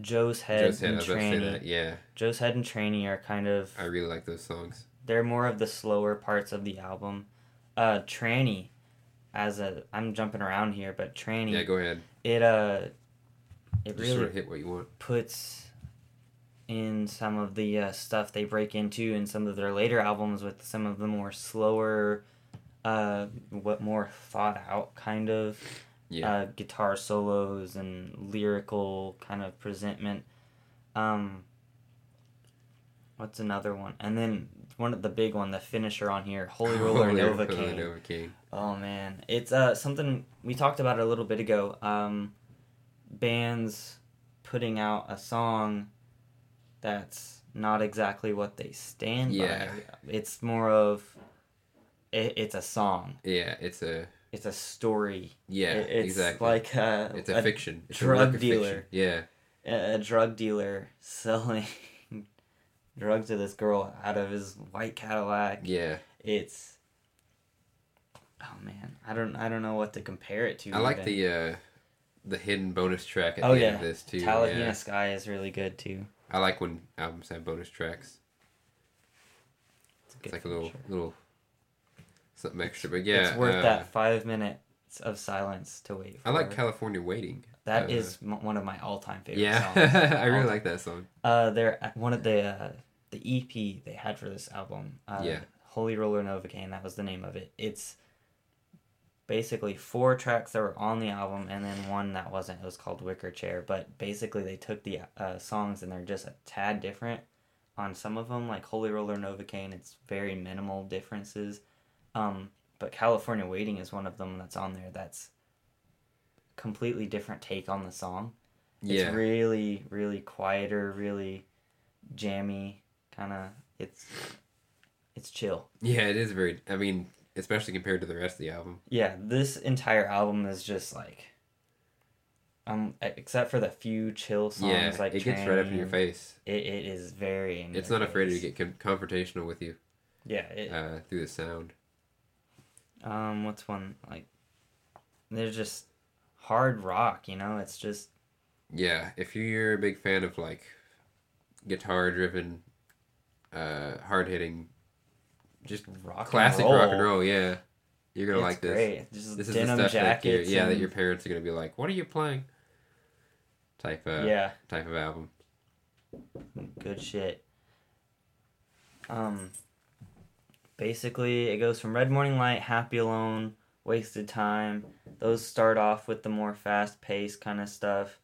Speaker 2: Joe's Head
Speaker 1: Joe said I
Speaker 2: and
Speaker 1: was about to say
Speaker 2: Tranny.
Speaker 1: Yeah,
Speaker 2: Joe's Head and Tranny are kind of
Speaker 1: I really like those songs.
Speaker 2: They're more of the slower parts of the album. Uh, Tranny, as a I'm jumping around here, but Tranny,
Speaker 1: Yeah, go ahead.
Speaker 2: it uh, it
Speaker 1: Just
Speaker 2: really
Speaker 1: sort of hit what you want.
Speaker 2: puts in some of the uh, stuff they break into in some of their later albums with some of the more slower, uh, what more thought out kind of
Speaker 1: Yeah,
Speaker 2: uh, guitar solos and lyrical kind of presentment. Um, what's another one? And then one of the big one, the finisher on here, Holy Roller
Speaker 1: Holy
Speaker 2: Nova
Speaker 1: Roller
Speaker 2: King.
Speaker 1: Nova King.
Speaker 2: Oh man, it's uh something we talked about it a little bit ago. Um, bands putting out a song that's not exactly what they stand
Speaker 1: Yeah.
Speaker 2: by. It's more of it, it's a song.
Speaker 1: Yeah, it's a
Speaker 2: It's a story.
Speaker 1: yeah
Speaker 2: It- it's
Speaker 1: exactly.
Speaker 2: like a,
Speaker 1: it's a, fiction. It's
Speaker 2: drug
Speaker 1: of
Speaker 2: dealer.
Speaker 1: fiction. Yeah,
Speaker 2: a, a drug dealer selling drugs to this girl out of his white Cadillac.
Speaker 1: yeah.
Speaker 2: It's oh man, I don't I don't know what to compare it to.
Speaker 1: I like the uh, the hidden bonus track at
Speaker 2: Oh,
Speaker 1: the
Speaker 2: yeah.
Speaker 1: end of this too.
Speaker 2: Talihina
Speaker 1: yeah.
Speaker 2: Sky is really good too.
Speaker 1: I like when albums have bonus tracks.
Speaker 2: It's,
Speaker 1: It's like a little
Speaker 2: feature.
Speaker 1: little something extra, but yeah,
Speaker 2: it's worth
Speaker 1: uh,
Speaker 2: that five minutes of silence to wait. For.
Speaker 1: I like California Waiting.
Speaker 2: That
Speaker 1: uh,
Speaker 2: is m- one of my all-time favorite
Speaker 1: Yeah,
Speaker 2: songs.
Speaker 1: I really like that song.
Speaker 2: Uh, they're one of the uh, the EP they had for this album. Uh,
Speaker 1: Yeah.
Speaker 2: Holy Roller Novocaine, that was the name of it. It's basically four tracks that were on the album and then one that wasn't. It was called Wicker Chair. But basically, they took the uh, songs and they're just a tad different on some of them. Like Holy Roller Novocaine, it's very minimal differences. Um, but California Waiting is one of them that's on there. That's completely different take on the song.
Speaker 1: Yeah.
Speaker 2: It's really, really quieter, really jammy, kind of. It's it's chill.
Speaker 1: yeah, it is very. I mean, especially compared to the rest of the album.
Speaker 2: Yeah, this entire album is just like, um, except for the few chill songs
Speaker 1: yeah,
Speaker 2: like
Speaker 1: it gets right up in your face.
Speaker 2: It, it is very.
Speaker 1: It's not afraid to get con- confrontational with you
Speaker 2: Yeah. It,
Speaker 1: uh, through the sound.
Speaker 2: um. What's one like? There's just hard rock. You know, it's just
Speaker 1: Yeah, if you're a big fan of like guitar-driven, uh, hard-hitting, just
Speaker 2: rock.
Speaker 1: classic rock and roll, yeah, you're gonna
Speaker 2: It's
Speaker 1: like this.
Speaker 2: great. Just
Speaker 1: This is the stuff that your, yeah, that your parents are gonna be like, "What are you playing?" Type of
Speaker 2: yeah.
Speaker 1: type of album.
Speaker 2: good shit. Um, basically, it goes from Red Morning Light, Happy Alone, Wasted Time. Those start off with the more fast paced kind of stuff.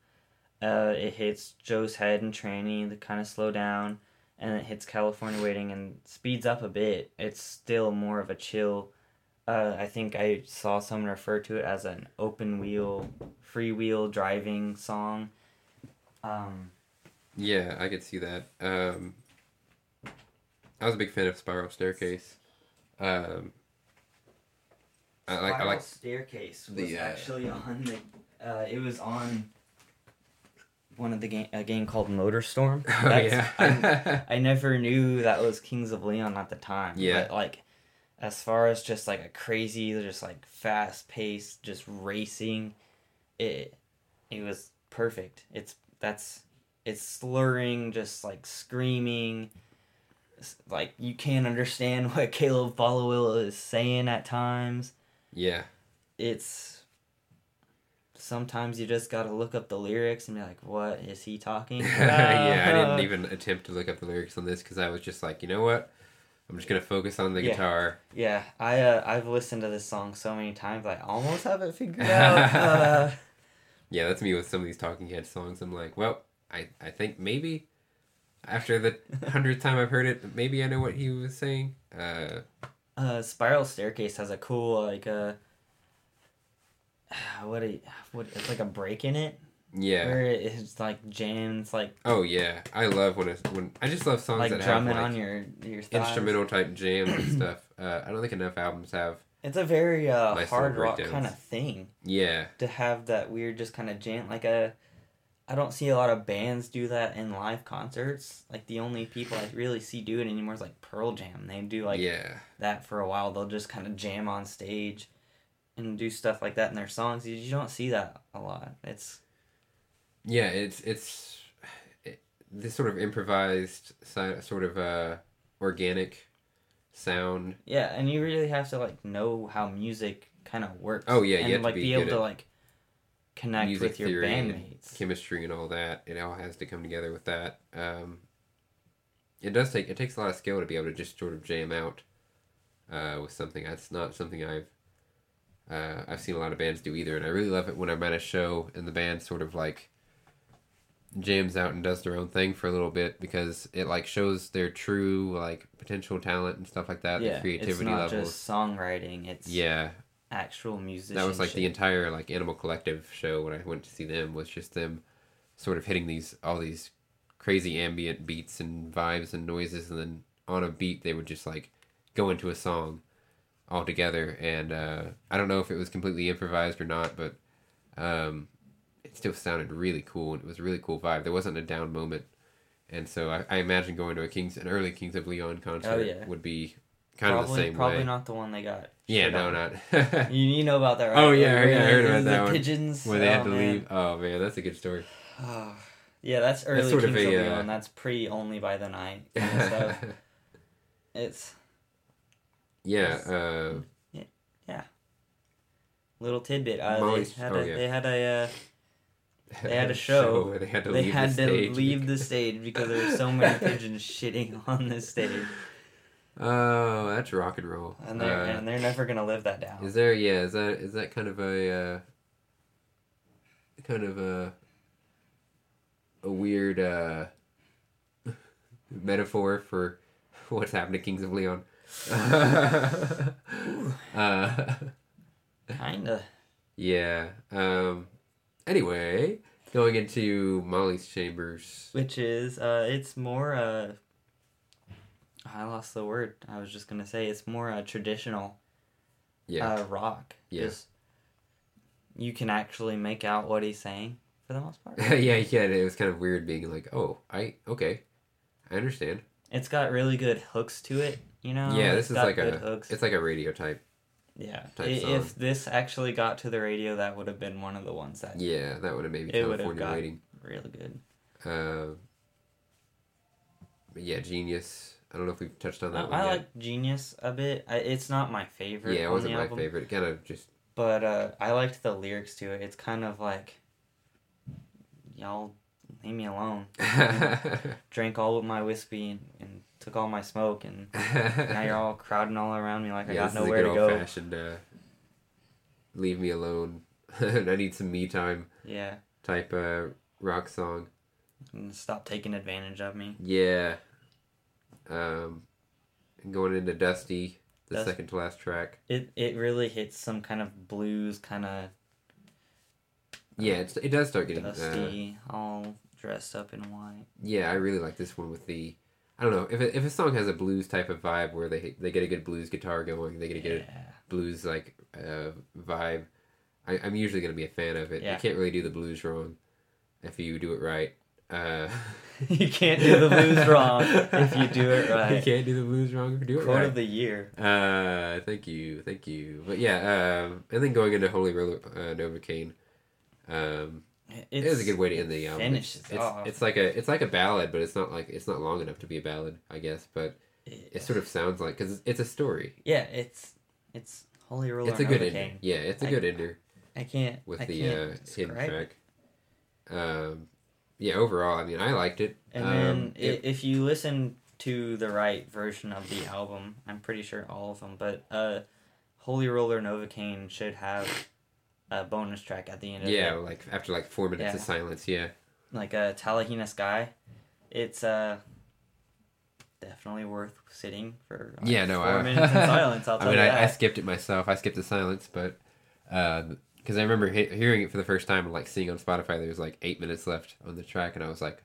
Speaker 2: Uh, it hits Joe's Head and Tranny, the kind of slow down, and it hits California Waiting and speeds up a bit. It's still more of a chill. Uh, I think I saw someone refer to it as an open wheel, freewheel driving song. Um,
Speaker 1: Yeah, I could see that. Um, I was a big fan of Spiral Staircase. Um, I like I like
Speaker 2: staircase was
Speaker 1: the, uh,
Speaker 2: actually on the. Uh, it was on one of the game a game called Motor Storm.
Speaker 1: oh
Speaker 2: I,
Speaker 1: yeah
Speaker 2: I never knew that was Kings of Leon at the time.
Speaker 1: Yeah.
Speaker 2: But like, as far as just like a crazy, just like fast paced, just racing, it it was perfect. It's that's it's slurring, just like screaming. It's Like you can't understand what Caleb Followill is saying at times.
Speaker 1: Yeah.
Speaker 2: It's sometimes you just gotta look up the lyrics and be like, "What is he talking about?"
Speaker 1: yeah, I didn't even attempt to look up the lyrics on this because I was just like, you know what? I'm just gonna focus on the
Speaker 2: Yeah.
Speaker 1: guitar.
Speaker 2: Yeah, I uh, I've listened to this song so many times, I almost have it figured out. uh,
Speaker 1: Yeah, that's me with some of these Talking Head songs. I'm like, well, I, I think maybe after the hundredth time I've heard it, maybe I know what he was saying. Uh,
Speaker 2: uh, Spiral Staircase has a cool like uh, what a what it's like a break in it
Speaker 1: yeah.
Speaker 2: where it's like jams like
Speaker 1: Oh yeah, I love when it's when I just love songs
Speaker 2: like
Speaker 1: that
Speaker 2: drumming
Speaker 1: have like
Speaker 2: on your your thighs.
Speaker 1: instrumental type jams and stuff. Uh, I don't think enough albums have.
Speaker 2: It's a very uh,
Speaker 1: Nice
Speaker 2: hard rock kind of thing
Speaker 1: Yeah,
Speaker 2: to have that weird just kind of jam like a. I don't see a lot of bands do that in live concerts. Like the only people I really see do it anymore is like Pearl Jam. They do like
Speaker 1: yeah,
Speaker 2: that for a while. They'll just kind of jam on stage and do stuff like that in their songs. You, you don't see that a lot. It's
Speaker 1: yeah. It's it's it, this sort of improvised, sort of uh, organic sound.
Speaker 2: yeah, and you really have to like know how music kind of works.
Speaker 1: Oh, yeah, you
Speaker 2: and like
Speaker 1: be
Speaker 2: be able to like connect
Speaker 1: music
Speaker 2: with your
Speaker 1: theory and
Speaker 2: bandmates.
Speaker 1: chemistry and all that. It all has to come together with that. Um, it does take it takes a lot of skill to be able to just sort of jam out uh, with something. That's not something I've uh, I've seen a lot of bands do either, and I really love it when I'm at a show and the band sort of like jams out and does their own thing for a little bit because it like shows their true like potential talent and stuff like that,
Speaker 2: yeah,
Speaker 1: creativity
Speaker 2: it's not
Speaker 1: levels.
Speaker 2: just songwriting. It's
Speaker 1: Yeah,
Speaker 2: actual musicianship.
Speaker 1: that was like the entire like Animal Collective show when I went to see them was just them sort of hitting these all these crazy ambient beats and vibes and noises and then on a beat they would just like go into a song all together and uh, I don't know if it was completely improvised or not but um, it still sounded really cool and it was a really cool vibe there wasn't a down moment and so I, I imagine going to a Kings an early Kings of Leon concert
Speaker 2: Oh, yeah.
Speaker 1: would be kind
Speaker 2: probably
Speaker 1: of the same
Speaker 2: probably
Speaker 1: way
Speaker 2: not the one they got.
Speaker 1: yeah no
Speaker 2: on.
Speaker 1: not
Speaker 2: You, you know about that, right?
Speaker 1: Oh, yeah, yeah, I heard about
Speaker 2: the
Speaker 1: that one.
Speaker 2: pigeons
Speaker 1: where they had
Speaker 2: oh,
Speaker 1: to
Speaker 2: man.
Speaker 1: leave. Oh man, that's a good story.
Speaker 2: yeah, that's early
Speaker 1: sort of
Speaker 2: Kings of,
Speaker 1: a, uh,
Speaker 2: Leon. That's pre only by the night. kind of stuff. It's
Speaker 1: yeah, uh, yeah.
Speaker 2: little tidbit. Uh,
Speaker 1: Molly's-
Speaker 2: they had
Speaker 1: oh,
Speaker 2: a
Speaker 1: yeah.
Speaker 2: they had a uh, They had a show.
Speaker 1: where they had to
Speaker 2: they
Speaker 1: leave
Speaker 2: had
Speaker 1: the
Speaker 2: to leave the stage because there were so many pigeons shitting on the stage,
Speaker 1: Oh, that's rock and roll.
Speaker 2: and they're
Speaker 1: Uh,
Speaker 2: and they're never gonna live that down.
Speaker 1: is there? Yeah, is that is that kind of a uh, kind of a a weird uh, metaphor for what's happened to Kings of Leon? uh,
Speaker 2: Kinda.
Speaker 1: yeah. Um. Anyway, going into Molly's chambers.
Speaker 2: Which is uh, it's more uh. I lost the word. I was just gonna say it's more a traditional
Speaker 1: Yeah.
Speaker 2: uh, rock.
Speaker 1: Yeah.
Speaker 2: You can actually make out what he's saying for the most part.
Speaker 1: yeah, yeah. It was kind of weird being like, "Oh, I okay, I understand."
Speaker 2: It's got really good hooks to it. You know.
Speaker 1: yeah,
Speaker 2: It's
Speaker 1: this is like a
Speaker 2: hooks.
Speaker 1: it's like a radio type.
Speaker 2: yeah.
Speaker 1: type
Speaker 2: I-
Speaker 1: song.
Speaker 2: If this actually got to the radio, that would have been one of the ones that
Speaker 1: Yeah, that would have maybe
Speaker 2: It
Speaker 1: California
Speaker 2: got-
Speaker 1: waiting.
Speaker 2: really good.
Speaker 1: Uh, yeah, Genius. I don't know if we've touched on that one
Speaker 2: I
Speaker 1: yet.
Speaker 2: like Genius a bit. I, it's not my favorite.
Speaker 1: yeah, it wasn't my
Speaker 2: album,
Speaker 1: favorite. Kind of just
Speaker 2: But uh, I liked the lyrics to it. It's kind of like, y'all leave me alone. Drank all of my whiskey and, and took all my smoke, and now you're all crowding all around me like I
Speaker 1: yeah,
Speaker 2: got
Speaker 1: this is a
Speaker 2: nowhere to go.
Speaker 1: old-fashioned uh, "Leave Me Alone." I need some me time
Speaker 2: Yeah,
Speaker 1: type uh, rock song.
Speaker 2: and stop taking advantage of me.
Speaker 1: Yeah. Um, going into Dusty, the
Speaker 2: Dust-
Speaker 1: second to last track.
Speaker 2: It it really hits some kind of blues, kind of
Speaker 1: Yeah, it's, it does start getting. Uh,
Speaker 2: dusty, all dressed up in white.
Speaker 1: yeah, I really like this one with the. I don't know if a, if a song has a blues type of vibe where they they get a good blues guitar going, they get a good
Speaker 2: Yeah.
Speaker 1: blues like uh, vibe. I, I'm usually gonna be a fan of it.
Speaker 2: Yeah.
Speaker 1: You can't really do the blues wrong if you do it right. Uh,
Speaker 2: you can't do the blues wrong if you do it right.
Speaker 1: you can't do the blues wrong if you do it
Speaker 2: Quote
Speaker 1: right.
Speaker 2: of the year.
Speaker 1: Uh, thank you, thank you. But yeah, um, and then going into Holy Roller uh, Novocaine, Um,
Speaker 2: It's,
Speaker 1: it is a good way to end the album.
Speaker 2: finishes
Speaker 1: it's, it's,
Speaker 2: off.
Speaker 1: it's like a it's like a ballad, but it's not like it's not long enough to be a ballad, I guess. But it sort of sounds like because it's a story.
Speaker 2: yeah, it's it's Holy Roller.
Speaker 1: It's a good
Speaker 2: Novocaine.
Speaker 1: ender. Yeah, it's a
Speaker 2: I-
Speaker 1: good ender
Speaker 2: I can't
Speaker 1: with
Speaker 2: I
Speaker 1: the
Speaker 2: can't
Speaker 1: uh, hidden track.
Speaker 2: it.
Speaker 1: Um, yeah, overall, I mean, I liked it.
Speaker 2: And
Speaker 1: um,
Speaker 2: then
Speaker 1: it-
Speaker 2: if you listen to the right version of the album, I'm pretty sure all of them, but uh, Holy Roller Novocaine should have a bonus track at the end of
Speaker 1: yeah,
Speaker 2: it,
Speaker 1: like after like four minutes of silence. Yeah,
Speaker 2: like a Talihina Sky. It's uh definitely worth sitting for like,
Speaker 1: Yeah, no,
Speaker 2: four
Speaker 1: I-
Speaker 2: minutes in silence. I'll
Speaker 1: I mean,
Speaker 2: you
Speaker 1: I,
Speaker 2: that.
Speaker 1: I skipped it myself. I skipped the silence, but because I remember he- hearing it for the first time and like seeing on Spotify, there was like eight minutes left on the track, and I was like,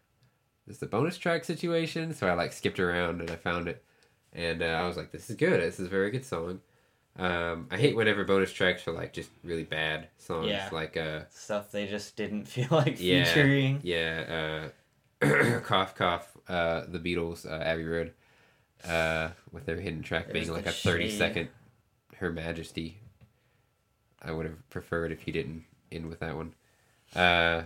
Speaker 1: "This is the bonus track situation." So I like skipped around and I found it, and uh, I was like, "This is good. This is a very good song." Um, I hate whenever bonus tracks are like just really bad songs,
Speaker 2: Yeah.
Speaker 1: like uh,
Speaker 2: Stuff they just didn't feel like
Speaker 1: Yeah.
Speaker 2: featuring.
Speaker 1: yeah, uh, cough cough, uh, the Beatles, uh, Abbey Road, uh, with their hidden track
Speaker 2: There's
Speaker 1: being like a thirty
Speaker 2: shade.
Speaker 1: second Her Majesty. I would have preferred if he didn't end with that one. Uh,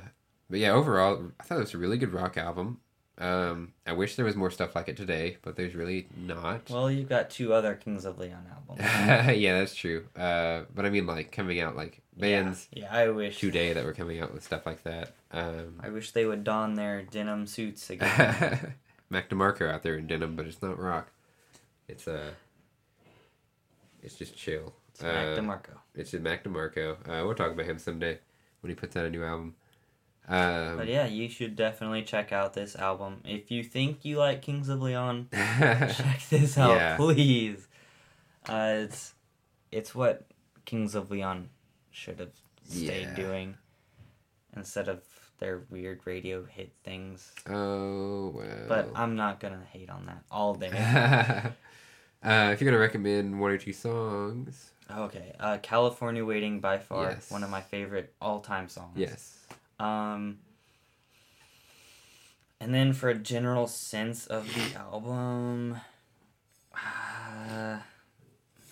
Speaker 1: but yeah, overall, I thought it was a really good rock album. Um, I wish there was more stuff like it today, but there's really not.
Speaker 2: Well, you've got two other Kings of Leon albums.
Speaker 1: yeah, that's true. Uh, but I mean, like coming out like bands
Speaker 2: Yeah, yeah, I wish.
Speaker 1: today that were coming out with stuff like that. Um,
Speaker 2: I wish they would don their denim suits again.
Speaker 1: Mac DeMarco out there in denim, but it's not rock. It's uh it's just chill.
Speaker 2: It's Mac
Speaker 1: Uh,
Speaker 2: DeMarco.
Speaker 1: It's just Mac DeMarco. Uh, we'll talk about him someday when he puts out a new album. Um,
Speaker 2: But yeah, you should definitely check out this album. If you think you like Kings of Leon, check this out,
Speaker 1: Yeah.
Speaker 2: please. Uh, it's it's what Kings of Leon should have stayed
Speaker 1: Yeah.
Speaker 2: doing instead of their weird radio hit things.
Speaker 1: oh well.
Speaker 2: But I'm not gonna hate on that all day.
Speaker 1: uh, if you're gonna recommend one or two songs,
Speaker 2: okay, uh, California Waiting by far
Speaker 1: Yes.
Speaker 2: one of my favorite all time songs.
Speaker 1: yes.
Speaker 2: Um, and then for a general sense of the album, uh,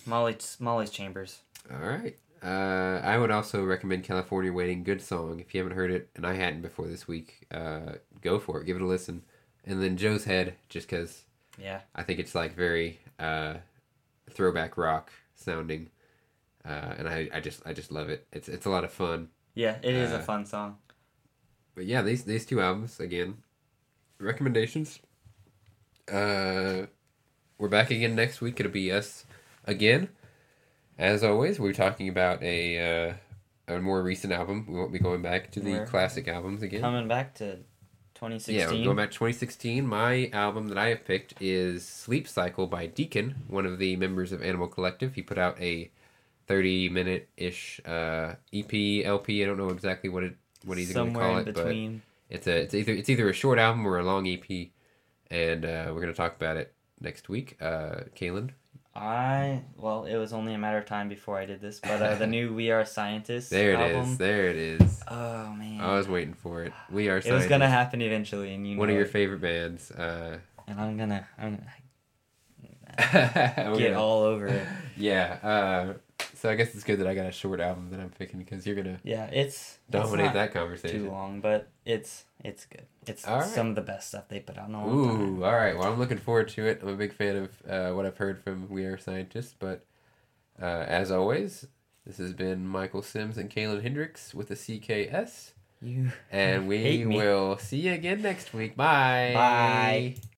Speaker 2: Molly Molly's Chambers.
Speaker 1: All right. Uh, I would also recommend California Waiting. Good song. If you haven't heard it, and I hadn't before this week, uh, go for it. Give it a listen. And then Joe's Head, just because
Speaker 2: Yeah,
Speaker 1: I think it's like very uh, throwback rock sounding, uh, and I, I just I just love it. It's it's a lot of fun.
Speaker 2: yeah, it is
Speaker 1: Uh,
Speaker 2: a fun song.
Speaker 1: But yeah, these these two albums again, recommendations. Uh, we're back again next week. It'll be us again. As always, we're talking about a uh, a more recent album. We won't be going back to the
Speaker 2: We're
Speaker 1: classic albums again.
Speaker 2: Coming back to
Speaker 1: Yeah,
Speaker 2: 2016.
Speaker 1: we're going back to 2016. My album that I have picked is Sleep Cycle by Deakin, one of the members of Animal Collective. He put out a 30 minute ish uh, EP, LP. I don't know exactly what it what he's going to call it,
Speaker 2: between.
Speaker 1: but it's a it's either it's either a short album or a long EP, and uh, we're going to talk about it next week. Uh, Kalen,
Speaker 2: I well, it was only a matter of time before I did this, but uh, the new We Are Scientists
Speaker 1: there it is,
Speaker 2: album.
Speaker 1: there it is.
Speaker 2: Oh man,
Speaker 1: I was waiting for it. We are
Speaker 2: it was gonna happen eventually, and you
Speaker 1: one of your
Speaker 2: it.
Speaker 1: favorite bands. Uh,
Speaker 2: and I'm gonna I'm gonna get
Speaker 1: gonna-
Speaker 2: all over it.
Speaker 1: Yeah. Uh, so I guess it's good that I got a short album that I'm picking because you're gonna
Speaker 2: Yeah, it's
Speaker 1: dominate
Speaker 2: it's
Speaker 1: that conversation.
Speaker 2: too long, but it's it's good. It's
Speaker 1: All right.
Speaker 2: some of the best stuff they put out in a long time.
Speaker 1: Ooh, all right. Well, I'm looking forward to it. I'm a big fan of uh, what I've heard from We Are Scientists. But uh, as always, this has been Michael Sims and Kaylin Hendricks with the CKS.
Speaker 2: You
Speaker 1: And we will see you again next week. Bye.
Speaker 2: Bye.